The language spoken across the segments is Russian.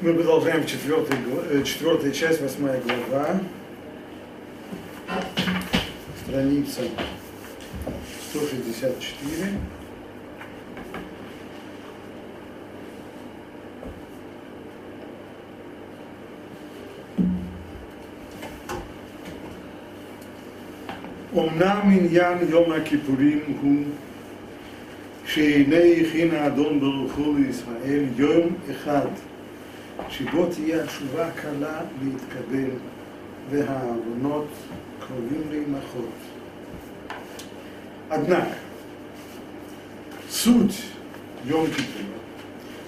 Мы продолжаем четвертый, гла- э, четвертая часть, восьмая глава. Страница 164. אמנם עניין יום הכיפורים הוא שהנה הכין האדון ברוך הוא לישראל יום אחד שבו תהיה התשובה קלה להתקבל והעוונות קרובים להימחות. Однако, суть Йом Кипура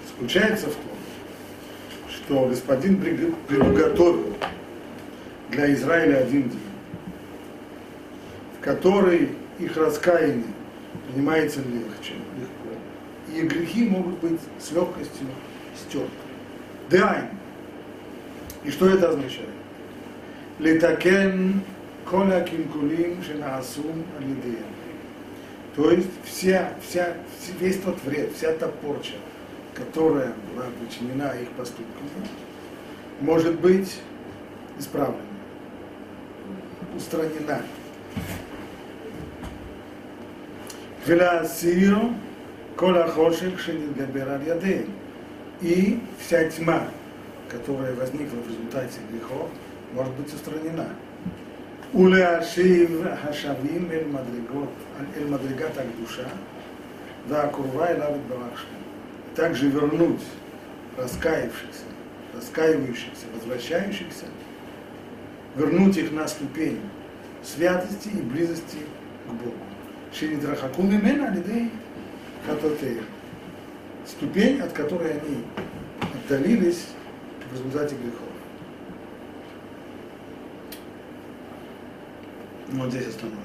заключается в том, что Господин приг- приготовил для Израиля один день, в который их раскаяние принимается легче, легко, и грехи могут быть с легкостью стерты. Дыань. И что это означает? Литакен коля кинкулим шинаасум алидеем. То есть вся, вся, весь тот вред, вся та порча, которая была причинена их поступками, может быть исправлена, устранена. Веласир кола хошек шинит габер аль и вся тьма, которая возникла в результате грехов, может быть устранена. Уляшив хашавим эль мадригот, эль мадригат аль душа, да курва и лавит барахшим. Также вернуть раскаявшихся, раскаивающихся, возвращающихся, вернуть их на ступень святости и близости к Богу. Шинидрахакун имена лидей хатотея. Ступень, от которой они отдалились в результате грехов. Вот здесь остановимся.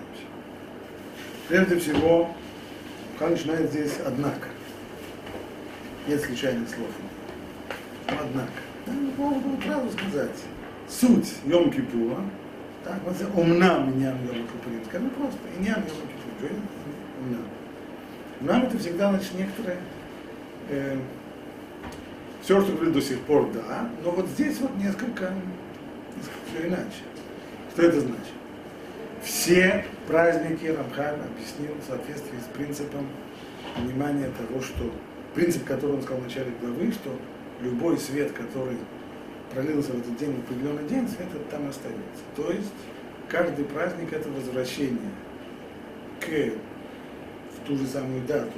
Прежде всего, как начинает здесь однако. Нет случайных слов. Однако. Ну, могу сразу сказать. Суть Йом Кипура, так, вот умнам иньян Йом Кипурим. Скажем просто, иньян Йом Кипур. Умнам. Умнам это всегда, значит, некоторые э, все, что говорили до сих пор, да, но вот здесь вот несколько, несколько иначе. Что это значит? Все праздники Рамхан объяснил в соответствии с принципом понимания того, что принцип, который он сказал в начале главы, что любой свет, который пролился в этот день, в определенный день, свет этот там остается. То есть каждый праздник это возвращение к в ту же самую дату,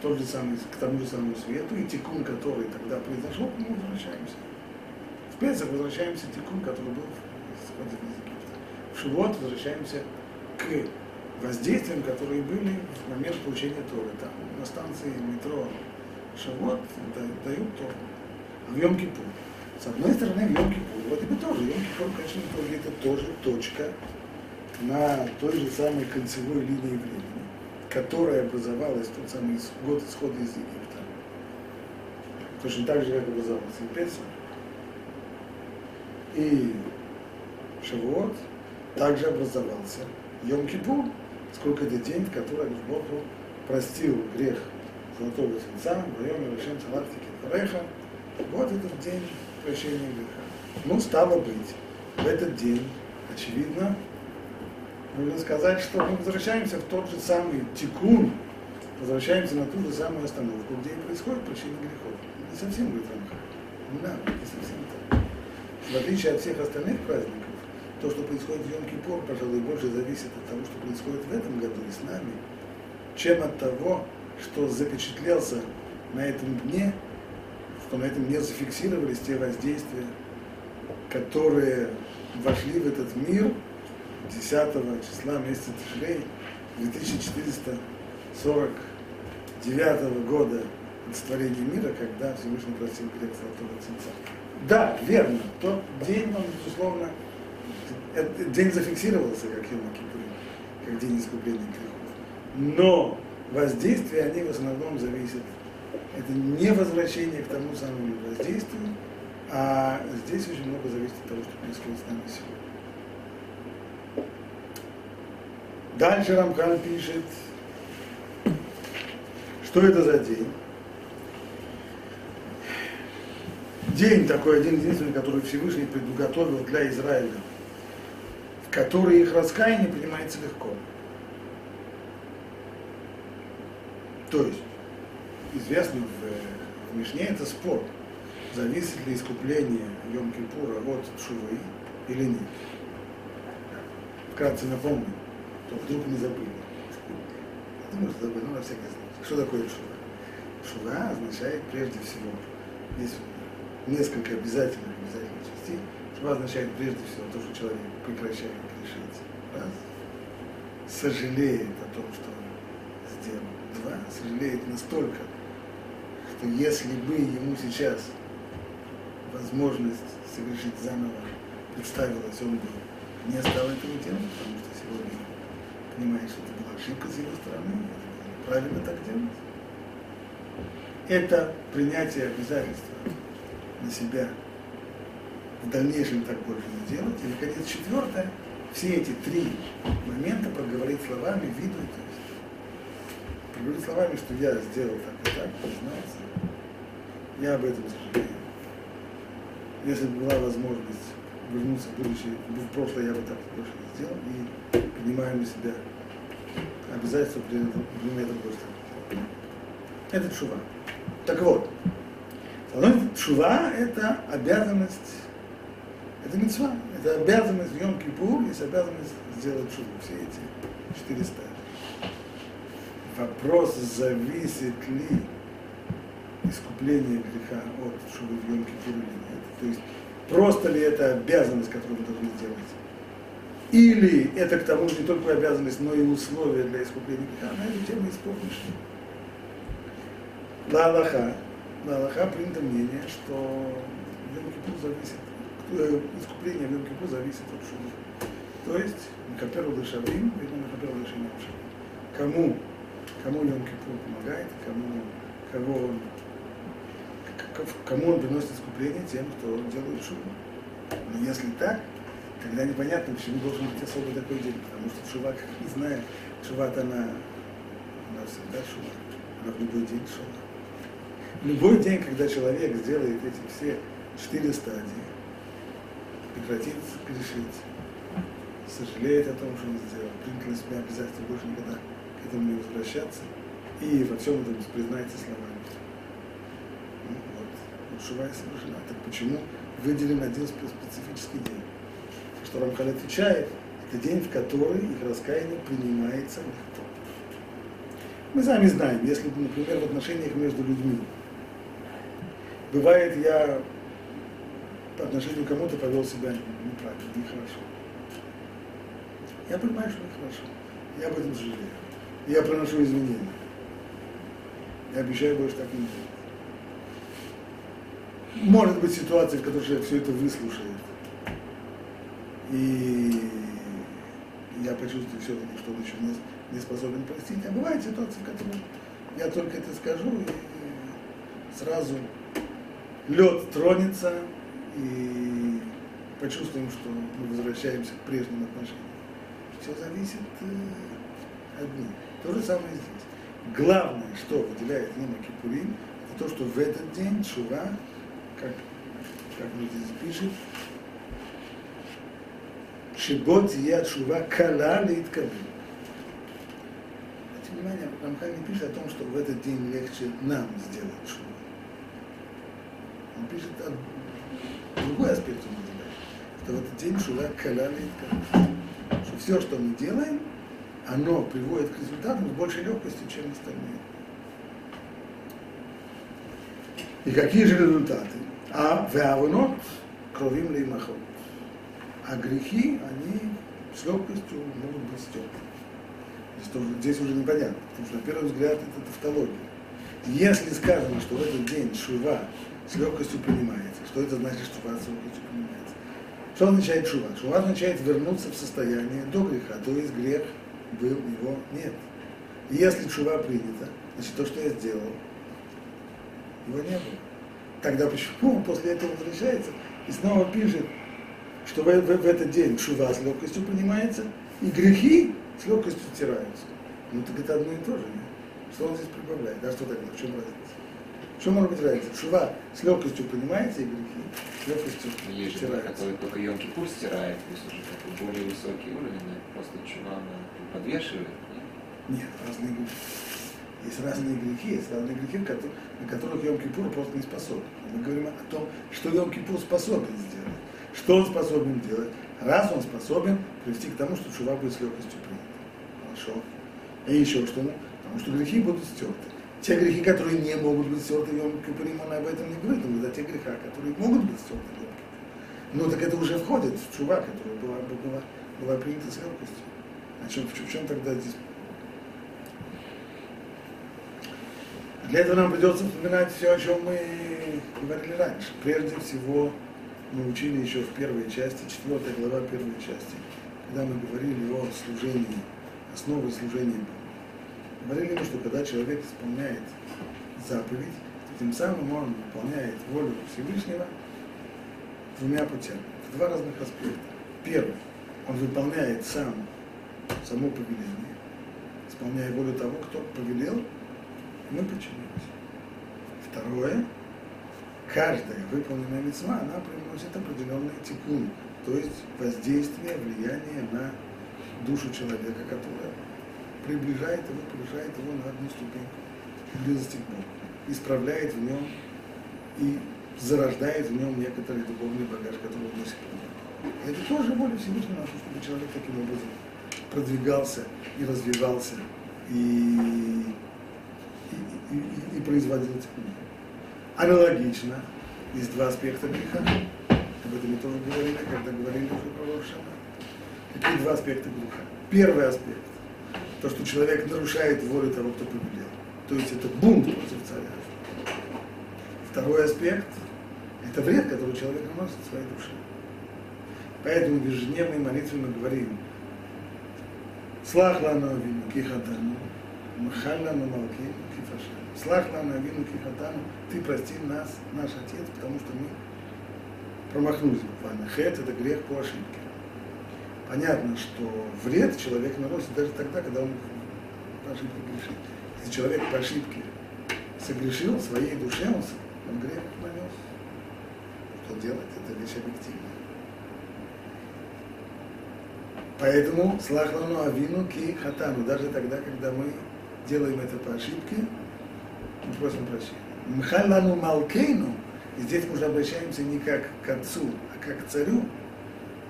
тот же самый, к тому же самому свету, и тикун, который тогда произошел, мы возвращаемся. В Песах возвращаемся к тикун, который был в исходе из Египта. В Шивот возвращаемся к воздействиям, которые были в момент получения Торы. Там на станции метро Шивот да- дают Тору. А в Йом Кипур. С одной стороны, в Йом Кипур, вроде бы тоже. Йом Кипур, конечно, это тоже точка на той же самой кольцевой линии времени, которая образовалась в тот самый год исхода из Египта. Точно так же, как образовался и Песах, и Шавуот, также образовался Йом Кипур, сколько это день, в который Бог простил грех Золотого Тельца, Вайом Рашем Салактики Фареха. Вот этот день прощения греха. Ну, стало быть, в этот день, очевидно, нужно сказать, что мы возвращаемся в тот же самый тикун, возвращаемся на ту же самую остановку, где и происходит прощение грехов. Не совсем говорит Рамхан. Да, не совсем так. В отличие от всех остальных праздников, то, что происходит в Йом-Кипур, пожалуй, больше зависит от того, что происходит в этом году и с нами, чем от того, что запечатлелся на этом дне, что на этом дне зафиксировались те воздействия, которые вошли в этот мир 10 числа месяца Тишлей 2449 года от сотворения мира, когда Всевышний просил грех Золотого Тельца. Да, верно, тот день, он, безусловно, день зафиксировался как Йом Кипурим, как день искупления грехов. Но воздействия, они в основном зависят, это не возвращение к тому самому воздействию, а здесь очень много зависит от того, что происходит с нами сегодня. Дальше Рамхан пишет, что это за день. день такой один единственный, который Всевышний предуготовил для Израиля, в который их раскаяние принимается легко. То есть, известно в, в Мишне это спор, зависит ли искупление Йом-Кипура от Шувы или нет. Вкратце напомню, то вдруг не забыли. Что забыли, но на всякий случай. Что такое Шува? Шува означает прежде всего, есть несколько обязательных обязательных частей. Шува означает прежде всего то, что человек прекращает грешить. Раз. Сожалеет о том, что он сделал. Два. Сожалеет настолько, что если бы ему сейчас возможность совершить заново представилась, он бы не стал этого делать, потому что сегодня понимает, что это была ошибка с его стороны, правильно так делать. Это принятие обязательства на себя в дальнейшем так больше не делать. И, наконец, четвертое, все эти три момента проговорить словами, виду, то есть проговорить словами, что я сделал так и так, признаться, я об этом сожалею. Если бы была возможность вернуться в будущее, в прошлое я бы так больше не сделал, и принимаю на себя обязательства предмета другой Это чува. Так вот, чува – это обязанность, это мецва, это обязанность в Йом-Кипур, есть обязанность сделать чуву, все эти четыре стадии. Вопрос, зависит ли искупление греха от шубы в Йом-Кипур или нет. То есть Просто ли это обязанность, которую мы должны сделать? Или это к тому же не только обязанность, но и условия для искупления греха? На эту тему есть помнишь. На Аллаха, на Аллаха принято мнение, что Йом зависит, э, искупление в Йом зависит от шубы. То есть, Микаперу Лешавим, видно Микаперу Лешавим. Кому, кому Йом помогает, кому, кого он кому он приносит искупление? Тем, кто делает шубу. Но если так, тогда непонятно, почему должен быть особый такой день. Потому что шува, как мы знаем, шува она, она всегда шува. Она в любой день шува. Любой день, когда человек сделает эти все четыре стадии, прекратит грешить, сожалеет о том, что он сделал, принят на себя обязательство больше никогда к этому не возвращаться, и во всем этом признается словами Шува совершена. Так почему выделен один специфический день? Что Рамхаль отвечает, это день, в который их раскаяние принимается легко. Мы сами знаем, если, например, в отношениях между людьми бывает, я по отношению к кому-то повел себя неправильно, нехорошо. Я понимаю, что нехорошо. Я об этом сожалею. Я приношу извинения. Я обещаю больше так не делать. Может быть ситуация, в которой человек все это выслушает. И я почувствую все-таки, что он еще не, не способен простить. А бывает ситуация, в которой я только это скажу, и сразу лед тронется, и почувствуем, что мы возвращаемся к прежним отношениям. Все зависит э, от них. То же самое здесь. Главное, что выделяет Нима Кипурим, это то, что в этот день Шува как, как он здесь пишет, Шибот я шува кала литкабин. Обратите внимание, Рамхан не пишет о том, что в этот день легче нам сделать шуву. Он пишет о другой аспект он называет, что в этот день шува кала литкабин. Что все, что мы делаем, оно приводит к результатам с большей легкостью, чем остальные. И какие же результаты? А веавонот кровим леймахот. А грехи, они с легкостью могут быть стерты. Здесь уже непонятно, потому что на первый взгляд это тавтология. Если сказано, что в этот день шува с легкостью принимается, что это значит, что шува с легкостью принимается? Что означает шува? Шува означает вернуться в состояние до греха, то есть грех был, его нет. Если шува принята, значит то, что я сделал, его не было. Тогда почему после этого возвращается и снова пишет, что в, в, в этот день шува с легкостью принимается, и грехи с легкостью стираются. Ну так это одно и то же. Нет? Что он здесь прибавляет? А что тогда? В чем разница? Что может быть разница? Шува с легкостью принимается и грехи с легкостью Есть же стираются. который только Йом Кипур стирает, то есть уже такой более высокий уровень, да? просто чува подвешивает. нет? Нет, разные грехи. Есть разные грехи, есть разные грехи, на которых Йом Кипур просто не способен. Мы говорим о том, что Йом Кипур способен сделать. Что он способен делать? Раз он способен привести к тому, что шува будет с легкостью принята. Хорошо. И еще что? Потому что грехи будут стерты. Те грехи, которые не могут быть стерты он об этом не говорит, он говорит о тех грехах, которые могут быть стерты Кипурим. Ну так это уже входит в чува, которая была, была, была принята с легкостью. О чем, в чем тогда здесь Для этого нам придется вспоминать все, о чем мы говорили раньше. Прежде всего, мы учили еще в первой части, четвертая глава первой части, когда мы говорили о служении, основе служения Богу. Говорили мы, что когда человек исполняет заповедь, то тем самым он выполняет волю Всевышнего двумя путями. Это два разных аспекта. Первый, он выполняет сам само повеление, исполняя волю того, кто повелел, и мы подчинились. Второе, каждая выполненная мецва, она приносит определенный тикун, то есть воздействие, влияние на душу человека, которая приближает его, приближает его на одну ступеньку близости к Богу, исправляет в нем и зарождает в нем некоторый духовный багаж, который он носит. Это тоже воля Всевышнего, чтобы человек таким образом продвигался и развивался, и, и, и, и производил тикун. Аналогично, есть два аспекта греха. Об этом мы тоже говорили, когда говорили про Рошана. Какие два аспекта греха? Первый аспект – то, что человек нарушает волю того, кто повелел. То есть это бунт против царя. Второй аспект – это вред, который человек наносит своей душе. Поэтому в ежедневной молитве мы говорим «Слах лану авину кихатану, махаль лану малки кифашану». «Слах лану авину кихатану, ты прости нас, наш Отец, потому что мы промахнулись буквально. Хет – это грех по ошибке. Понятно, что вред человек наносит даже тогда, когда он по ошибке грешит. Если человек по ошибке согрешил своей душе, он, он грех нанес. Что делать? Это вещь объективная. Поэтому слахлану авину ки хатану, даже тогда, когда мы делаем это по ошибке, мы просим прощения. Мхалану малкейну, и здесь мы уже обращаемся не как к отцу, а как к царю.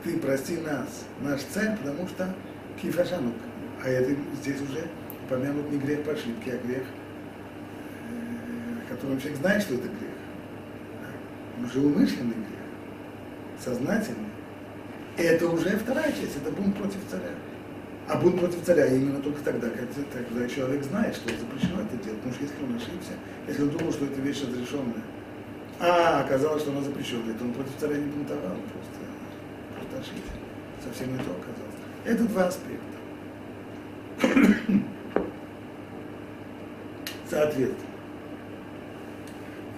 Ты прости нас, наш царь, потому что кифашану. А это здесь уже упомянут не грех по ошибке, а грех, э, которым человек знает, что это грех. Уже умышленный грех, сознательный. И это уже вторая часть, это бунт против царя. А бунт против царя именно только тогда, когда человек знает, что запрещено это делать. Потому что если он ошибся, если он думал, что это вещь разрешенная, а оказалось, что она запрещенная, то он против царя не бунтовал, просто, просто ошибся. Совсем не то оказалось. Это два аспекта. Соответственно,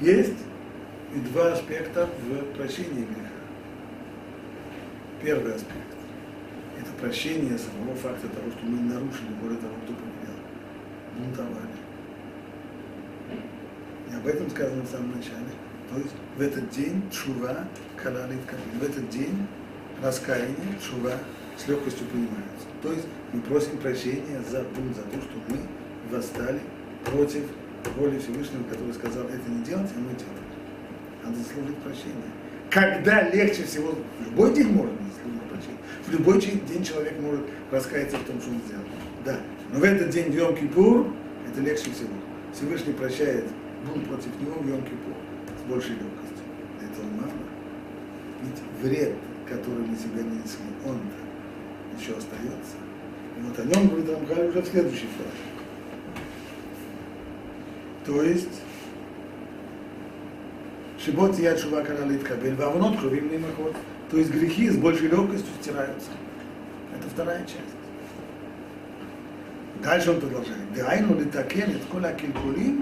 есть и два аспекта в прощении греха. Первый аспект – это прощение самого факта того, что мы нарушили волю того, кто повелел, бунтовали. И об этом сказано в самом начале. То есть в этот день чува калалит кабин. В этот день раскаяние, чува с легкостью принимаются. То есть мы просим прощения за бунт, за то, что мы восстали против воли Всевышнего, который сказал, это не делать, а мы делаем. Надо заслужить прощение. Когда легче всего, в любой день можно заслужить прощение. В любой день человек может раскаяться в том, что он сделал. Да. Но в этот день, в Йом-Кипур, это легче всего. Всевышний прощает бунт против него в Йом-Кипур с большей легкостью. Это мало. Ведь вред, который мы себе нанесли, он еще остается. И вот о нем говорит Рамхаль уже в следующей фразе. То есть, Шибот я чува каналит кабель, вавнот кровим лимахот. То есть грехи с большей легкостью стираются. Это вторая часть. Дальше он продолжает. Дайну литакен את כל הקלקולים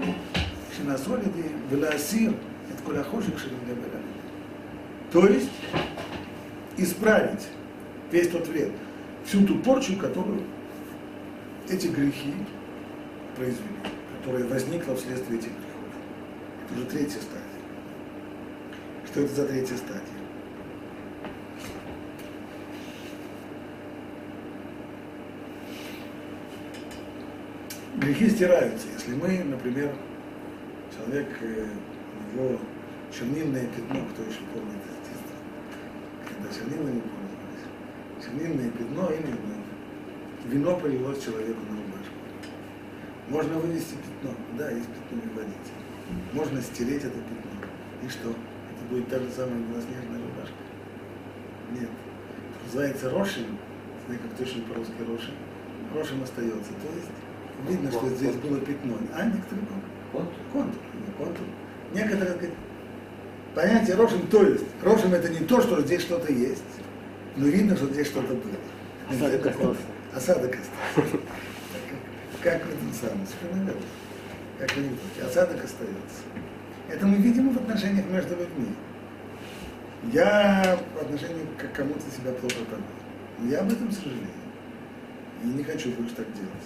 שנעשו על ידיהם ולהסיר את כל החושך שנדבר עליהם. То есть исправить весь тот вред, всю ту порчу, которую эти грехи произвели, которая возникла вследствие этих грехов. Это уже третья стадия. Что это за третья стадия? Грехи стираются. Если мы, например, человек, э, у него чернильное пятно, кто еще помнит когда чернилами пользовались, чернильное пятно или вино полилось человеку на рубашку. Можно вывести пятно, да, есть пятно выводить. Можно стереть это пятно. И что? Будет та же самая белоснежная рубашка? Нет. Называется рошин, знаю, как точно по-русски рошин. Рошин остается. То есть видно, что здесь было пятно. А некоторые контур. Контур. контур. Некоторые говорят, понятие рошин, то есть, рошин это не то, что здесь что-то есть, но видно, что здесь что-то было. Осадок остался. Осадок остался. Как в этом самом, совершенно верно. Как в анекдоте. Осадок остается. Это мы видим в отношениях между людьми. Я по отношению к кому-то себя плохо повел. Я об этом сожалею. И не хочу больше так делать.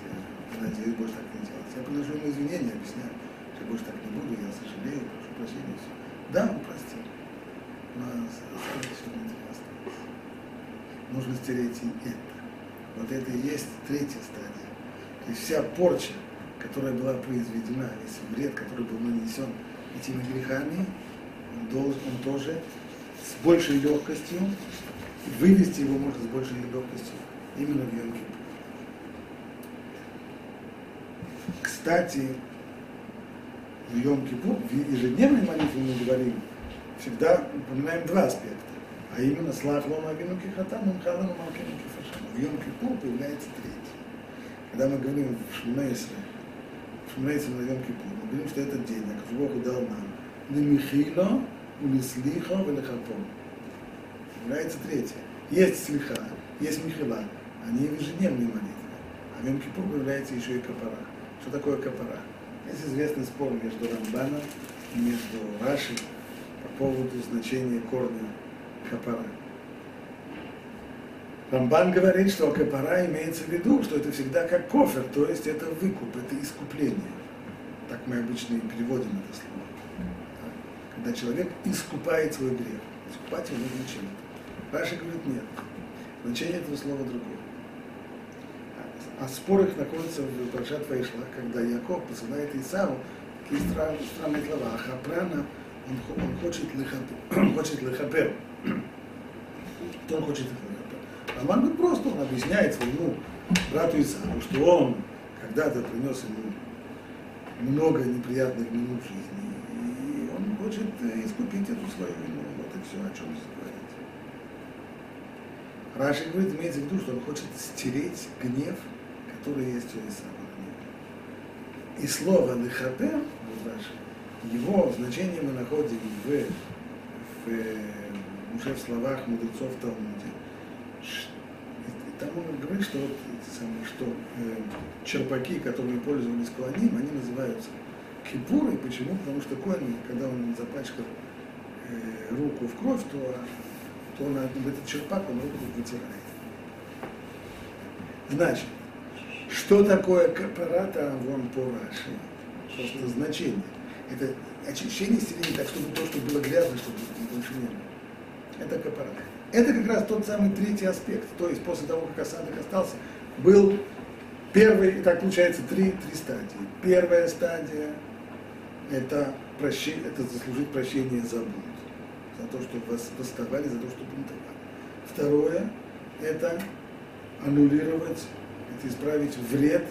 Я надеюсь больше так не делать. Я приношу ему извинения, объясняю, что больше так не буду, я сожалею, прошу прощения. Все. Да, он простил. Но все. Нужно стереть и это. Вот это и есть третья стадия. То есть вся порча, которая была произведена, весь вред, который был нанесен этими грехами, он, должен, он тоже с большей легкостью, вывести его можно с большей легкостью именно в йом Кстати, в йом в ежедневной молитве мы говорим, всегда упоминаем два аспекта, а именно слав лома вину кихатам, он халам малкину кифашам. В йом появляется третий. Когда мы говорим в Шмейсре, в Шмейсре на йом мы говорим, что этот день, а Бог дал нам, Лемихило, Улислихо, Велихапо. Является третье. Есть слиха, есть михила, они в ежедневной молитве. А в йом появляется еще и капара. Что такое капара? Есть известный спор между Рамбаном и между Рашей по поводу значения корня капара. Рамбан говорит, что капара имеется в виду, что это всегда как кофер, то есть это выкуп, это искупление. Так мы обычно и переводим это слово. Когда человек искупает свой грех. Искупать его нужно чем Раши говорит, нет. Значение этого слова другое. А спор их находится в Паршат Вайшла, когда Яков посылает Исаву такие странные, странные слова. А Хапрана, он, он хочет лехапер. Он хочет лехапер. Кто он хочет лехапер? Роман просто, он объясняет своему брату Исаву, что он когда-то принес ему много неприятных минут жизни, и он хочет э, искупить эту свою вину. Вот и все, о чем здесь говорится. Раши говорит, имеется в виду, что он хочет стереть гнев который есть у Исава. И слово лихапер, вот Раши, его значение мы находим в, в, уже в словах мудрецов Талмуде. Он говорит, что, вот, самые, что э, черпаки, которыми пользовались Куаним, они называются кипуры. Почему? Потому что Куаним, когда он запачкал э, руку в кровь, то, то он этот черпак он руку вытирает. Значит, что такое капарата вон по Раши? Просто значение. Это очищение стеления так, чтобы то, что было грязно, чтобы больше не было. Это капарат. Это как раз тот самый третий аспект. То есть после того, как осадок остался, был первый, и так получается три, три стадии. Первая стадия – это, прощение, это заслужить прощение за блуд, за то, что вас восставали, за то, что бунтовали. Второе – это аннулировать это исправить вред,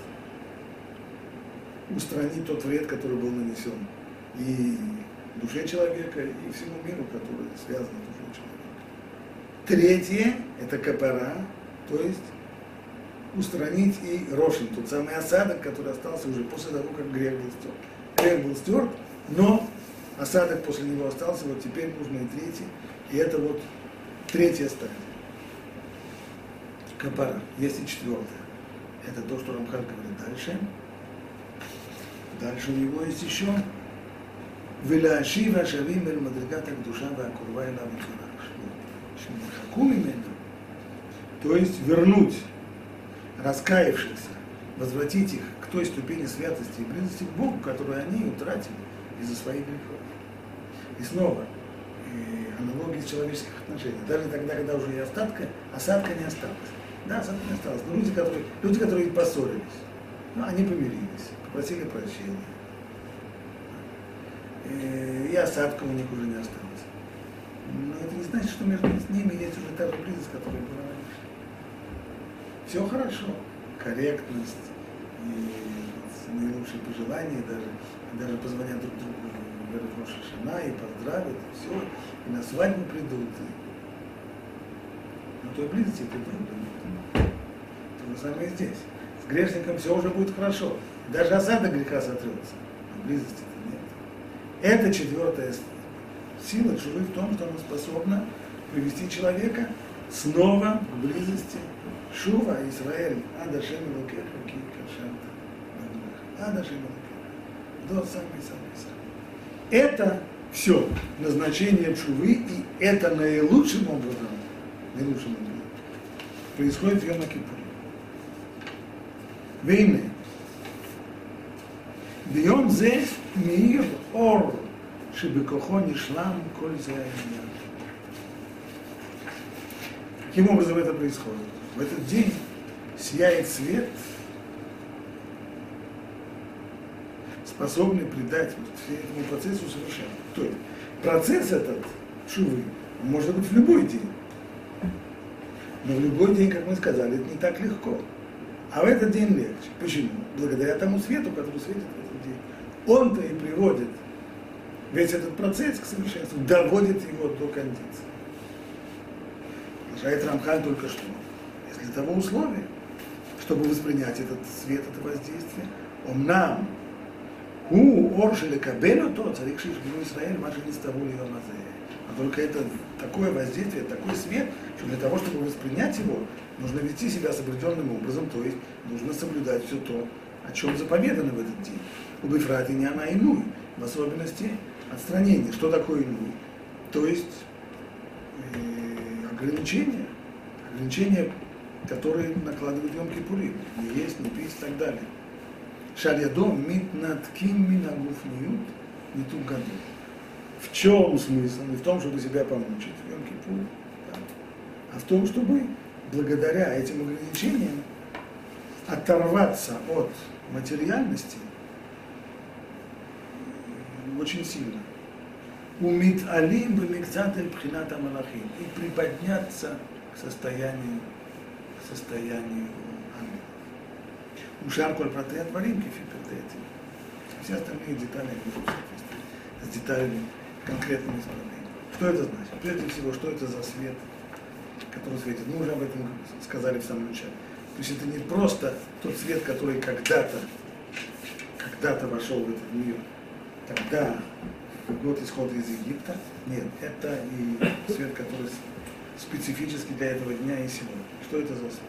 устранить тот вред, который был нанесен и душе человека, и всему миру, который связан. Третье – это капара, то есть устранить и рошин, тот самый осадок, который остался уже после того, как грех был стерт. Грех был стерт, но осадок после него остался, вот теперь нужно и третий, и это вот третья стадия. Капара. Есть и четвертая. Это то, что Рамхар говорит дальше. Дальше у него есть еще. Веляшива шавим мадригата душа ва курва и Шамахаку то есть вернуть раскаявшихся, возвратить их к той ступени святости и близости к Богу, которую они утратили из-за своих грехов. И снова, и аналогии человеческих отношений. Даже тогда, когда уже и остатка, осадка не осталась. Да, осадка не осталась. Но люди, которые, люди, которые поссорились, ну, они помирились, попросили прощения. Э, и осадка у них уже не осталось. Но это не значит, что между ними есть уже та же близость, которая была раньше. Все хорошо. Корректность, и наилучшие пожелания, даже, даже позвонят друг другу в Роша Шана и поздравят, и все, и на свадьбу придут. И... Но той близости придут. То же самое здесь. С грешником все уже будет хорошо. Даже осадок греха сотрется, а близости-то нет. Это четвертая сила Джуры в том, что она способна привести человека снова к близости Шува Израиль, Ада Шем Лукех, Луки Кашем, Ада Шем до самой самой самой. Это все назначение Чувы, и это наилучшим образом, наилучшим образом происходит в йома -Кипуре. Вейны. Бьем зе мир ор שבכוחו נשלם כל זה העניין. Каким образом это происходит? В этот день сияет свет, способный придать вот этому процессу совершенно. То есть процесс этот, шувы, может быть в любой день. Но в любой день, как мы сказали, это не так легко. А в этот день легче. Почему? Благодаря тому свету, который светит в этот день. Он-то и приводит весь этот процесс к совершенству, доводит его до кондиции. Продолжает Рамхан только что для того условия, чтобы воспринять этот свет, это воздействие. Он нам, у Оршеля Кабелю то, царик Шишбину Израиль, Маша не ставу ее А только это такое воздействие, такой свет, что для того, чтобы воспринять его, нужно вести себя соблюденным образом, то есть нужно соблюдать все то, о чем заповедано в этот день. У Бефраты не она иной, в особенности отстранение. Что такое иной? То есть э, ограничения. Ограничения которые накладывают Йом Кипурим. Не есть, не пить и так далее. Шарьядом мит над ким минагуф ниют, не ту году. В чем смысл? Не в том, чтобы себя помучить в Йом Кипур, да, а в том, чтобы благодаря этим ограничениям оторваться от материальности очень сильно. Умит алим бемикцатель пхината малахим и приподняться к состоянию состоянию ангела. Ушар коль протея творим, кефи этим. Все остальные детали идут в с деталями конкретными исправлениями. Что это значит? Прежде всего, что это за свет, который светит? Мы уже об этом сказали в самом начале. То есть это не просто тот свет, который когда-то, когда-то вошел в этот мир, тогда, год исхода из Египта. Нет, это и свет, который специфически для этого дня и сегодня. Что это за свет?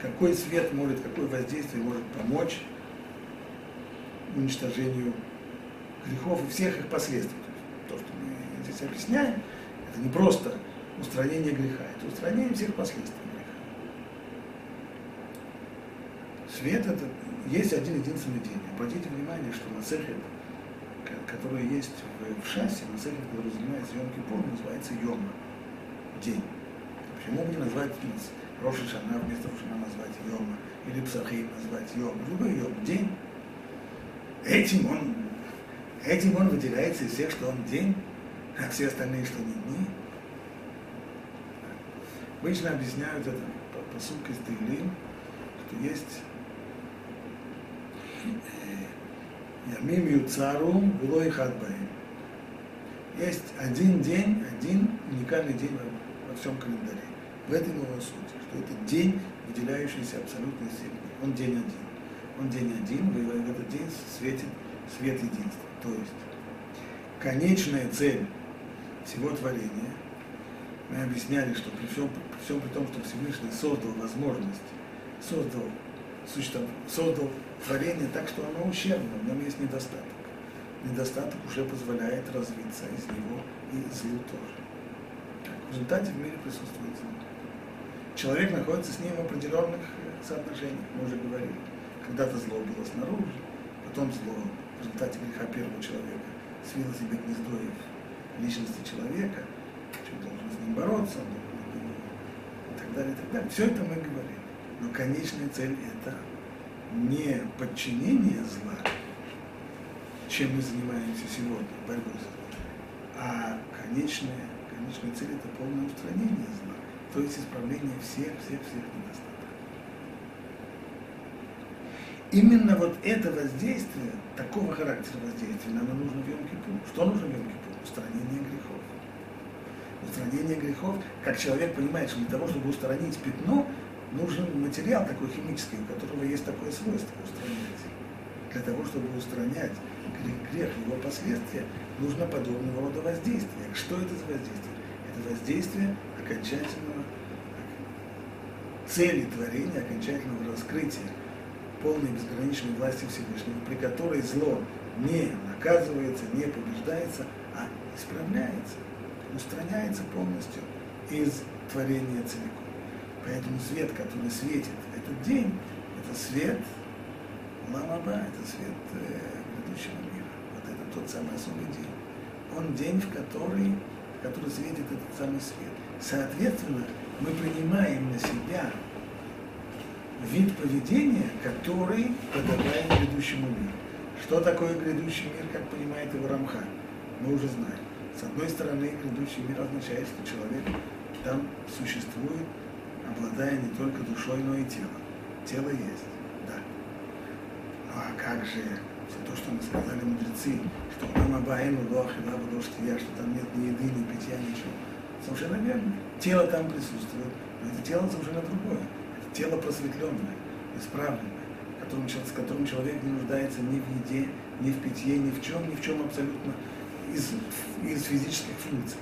Какой свет может, какое воздействие может помочь уничтожению грехов и всех их последствий. То, что мы здесь объясняем, это не просто устранение греха, это устранение всех последствий греха. Свет это есть один единственный день. Обратите внимание, что на цехе которая есть в, в шассе, на цехе, который занимается Йом Кипур, называется Йома, день. Почему бы не назвать Роша Шана, вместо Рошана назвать Йома, или Псахим назвать Йома, любой Йом, день. Этим он, этим он выделяется из всех, что он день, а все остальные, что не дни. Обычно объясняют это по, по сутке из Таилим, что есть Ямим Юцару было их отбаем. Есть один день, один уникальный день во, всем календаре. В этом его суть, что это день, выделяющийся абсолютно из Он день один. Он день один, и в этот день светит свет единства. То есть конечная цель всего творения, мы объясняли, что при всем, при всем при том, что Всевышний создал возможность, создал, создал творение так, что оно ущербно, в нем есть недостаток. Недостаток уже позволяет развиться из него и злу тоже. В результате в мире присутствует зло. Человек находится с ним в определенных э, соотношениях, мы уже говорили. Когда-то зло было снаружи, потом зло в результате греха первого человека свило себе гнездо и в личности человека, что должен с ним бороться, и так далее, и так далее. Все это мы говорим. Но конечная цель это не подчинение зла, чем мы занимаемся сегодня, борьбой с злом, а конечная, конечная цель это полное устранение зла, то есть исправление всех, всех, всех недостатков. Именно вот это воздействие, такого характера воздействия, нам нужно в йом -Кипур. Что нужно в йом -Кипур? Устранение грехов. Устранение грехов, как человек понимает, что для того, чтобы устранить пятно, нужен материал такой химический, у которого есть такое свойство устранять. Для того, чтобы устранять грех, его последствия, нужно подобного рода воздействие. Что это за воздействие? Это воздействие окончательного цели творения, окончательного раскрытия полной безграничной власти Всевышнего, при которой зло не наказывается, не побеждается, а исправляется, устраняется полностью из творения целиком. Поэтому свет, который светит этот день, это свет Ламаба, это свет э, грядущего мира. Вот это тот самый особый день. Он день, в который, в который светит этот самый свет. Соответственно, мы принимаем на себя вид поведения, который подобает грядущему миру. Что такое грядущий мир, как понимает его Рамхан? Мы уже знаем. С одной стороны, грядущий мир означает, что человек там существует, обладая не только душой, но и телом. Тело есть, да. Ну а как же все то, что мы сказали мудрецы, что там Абаэну, Лох, и я, что там нет ни еды, ни питья, ничего. Совершенно верно. Тело там присутствует, но это тело совершенно другое тело просветленное, исправленное, которым, с которым человек не нуждается ни в еде, ни в питье, ни в чем, ни в чем абсолютно из, из физических функций.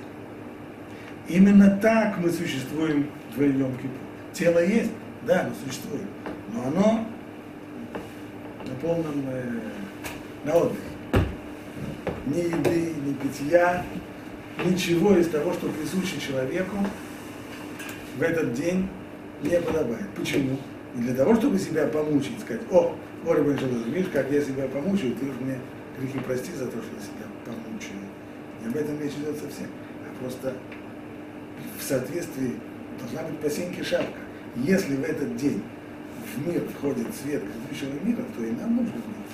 Именно так мы существуем в Йом Кипур. Тело есть, да, оно существует, но оно на полном, э, на отдыхе. Ни еды, ни питья, ничего из того, что присуще человеку в этот день не подобает. Почему? Не для того, чтобы себя помучить, сказать, о, Ори видишь, как я себя помучаю, ты уж мне грехи прости за то, что я себя помучаю. Не об этом речь идет совсем, а просто в соответствии должна быть по шапка. Если в этот день в мир входит свет грядущего мира, то и нам нужно быть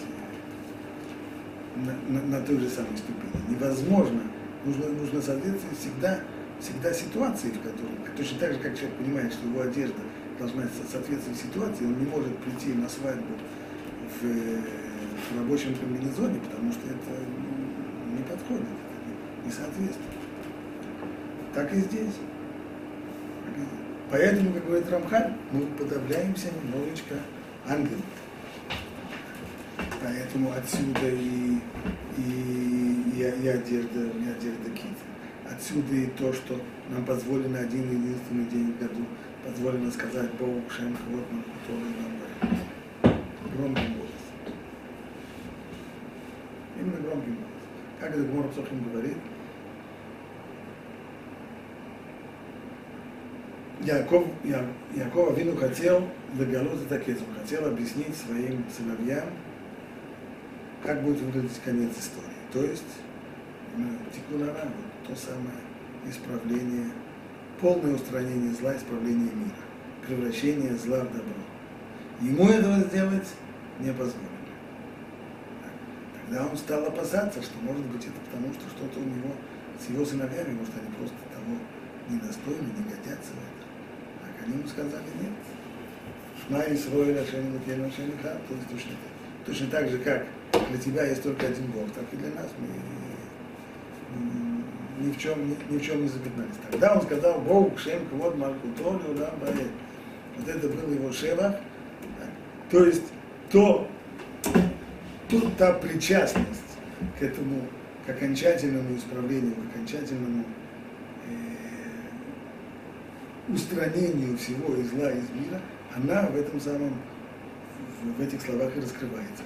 на, на, на той же самой ступени. Невозможно, нужно, нужно соответствовать всегда всегда ситуации, в которой, точно так же, как человек понимает, что его одежда должна соответствовать ситуации, он не может прийти на свадьбу в, в рабочем комбинезоне, потому что это ну, не подходит, это не соответствует. Так и здесь. Поэтому, как говорит Рамхан, мы подавляемся немножечко ангелом. Поэтому отсюда и, и, и, и одежда, и одежда кита. Отсюда и то, что нам позволено один единственный день в году, позволено сказать Богу Шем Хвот который нам говорит. Громким голосом. Именно громким голосом. Как это Гмор Псохим говорит, Яков, Я, Яков Авину хотел заголос это он хотел объяснить своим сыновьям, как будет выглядеть конец истории. То есть, Тикунара, то самое исправление, полное устранение зла, исправление мира, превращение зла в добро. Ему этого сделать не позволили. Тогда он стал опасаться, что может быть это потому, что что-то у него с его сыновьями, может они просто того недостойны, не годятся в они ему сказали нет. Шма и свой решение на первом то есть точно, точно так же, как для тебя есть только один Бог, так и для нас мы ни в чем, ни, ни в чем не запятнались. Тогда он сказал, Бог, Шем, вот Маркутолю, да, Баэ. Вот это был его Шева. То есть то, тут та причастность к этому, к окончательному исправлению, к окончательному э, устранению всего из зла из мира, она в этом самом, в, этих словах и раскрывается.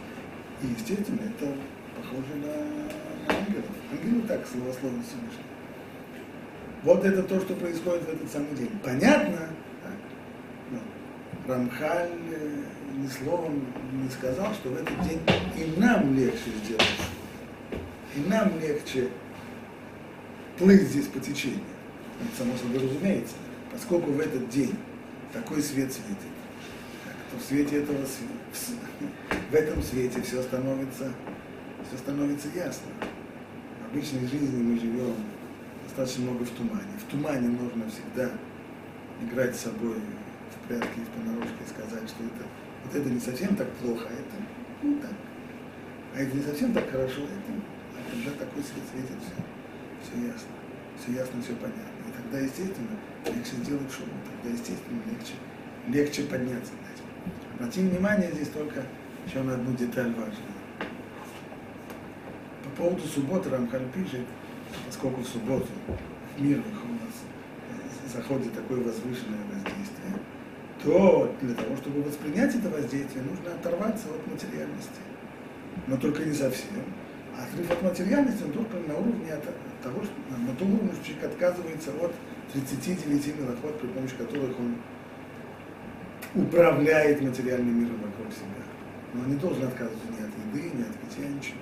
И, естественно, это похоже на ангелов. Ангелы так словословно Всевышнего. Вот это то, что происходит в этот самый день. Понятно? Да. Рамхаль э, ни словом не сказал, что в этот день и нам легче сделать. И нам легче плыть здесь по течению. Это само собой разумеется, поскольку в этот день такой свет светит, то в свете этого в этом свете все становится, все становится ясно. В обычной жизни мы живем достаточно много в тумане. В тумане нужно всегда играть с собой в прятки и в понарошке и сказать, что это, вот это не совсем так плохо, а это ну, так. А это не совсем так хорошо, это, а когда такой свет светит, все, все ясно. Все ясно, все понятно. И тогда, естественно, легче сделать шум, тогда, естественно, легче, легче подняться. Обратим внимание здесь только еще на одну деталь важную. По поводу субботы Рамхаль пишет, поскольку в субботу в мир у нас э, заходит такое возвышенное воздействие, то для того, чтобы воспринять это воздействие, нужно оторваться от материальности. Но только не совсем. А отрыв от материальности, он только на уровне того, что, на том уровне, что человек отказывается от 39 милоход, при помощи которых он управляет материальным миром вокруг себя. Но он не должен отказываться ни от еды, ни от питья, ничего.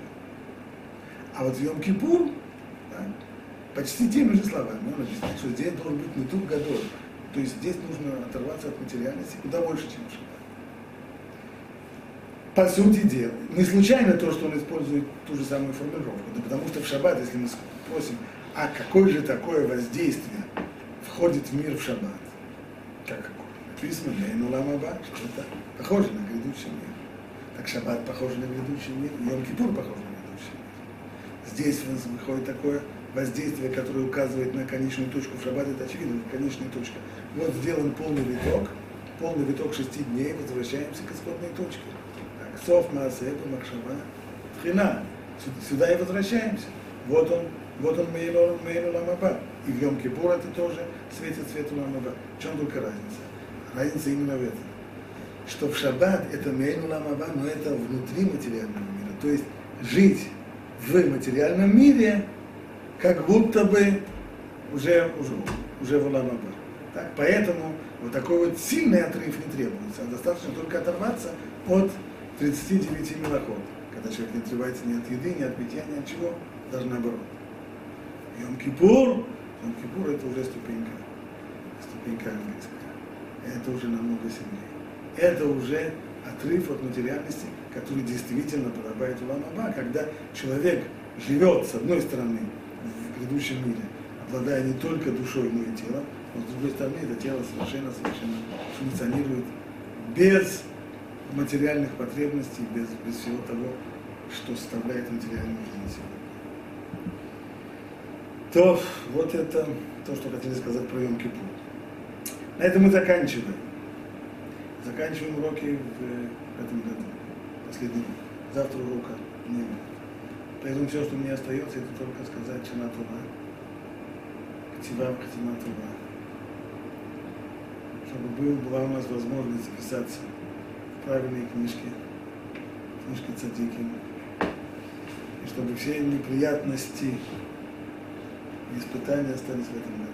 А вот в Йом-Кипур, да, почти теми же словами, он объясняет, что здесь должен быть не тут годой. То есть здесь нужно оторваться от материальности куда больше, чем шаббат. По сути дела, не случайно то, что он использует ту же самую формулировку, да потому что в шаббат, если мы спросим, а какое же такое воздействие входит в мир в шаббат, как написано Мейну Ламаба, что это похоже на грядущий мир. Так Шаббат похож на грядущий мир, Йом Кипур похож на грядущий мир. Здесь выходит такое воздействие, которое указывает на конечную точку. В Шаббат это очевидно, конечная точка. Вот сделан полный виток, полный виток шести дней, возвращаемся к исходной точке. Так, Сов, Маасеба, Махшава, Тхина. Сюда и возвращаемся. Вот он, вот он Мейлу Ламаба. И в Йом Кипур это тоже светит свет Ламаба. В чем только разница? Разница именно в этом. Что в шаббат это мейну ламаба, но это внутри материального мира. То есть жить в материальном мире, как будто бы уже, уже, уже в ламаба. Так, поэтому вот такой вот сильный отрыв не требуется, а достаточно только оторваться от 39 милоход, когда человек не отрывается ни от еды, ни от питья, ни от чего, даже наоборот. Йом-Кипур, Йом-Кипур это уже ступенька, ступенька английская это уже намного сильнее. Это уже отрыв от материальности, который действительно подобает Улам-Аба, когда человек живет, с одной стороны, в грядущем мире, обладая не только душой, но и телом, но с другой стороны, это тело совершенно, совершенно функционирует без материальных потребностей, без, без всего того, что составляет материальную жизнь сегодня. То вот это то, что хотели сказать про Йом-Кипур. На этом мы заканчиваем. Заканчиваем уроки в этом году. Последний урок. Завтра урока не будет. Поэтому все, что мне остается, это только сказать Шана Това. Ктива Ктима Това. Чтобы был, была у нас возможность записаться в правильные книжки, книжки Цадики. И чтобы все неприятности испытания остались в этом году.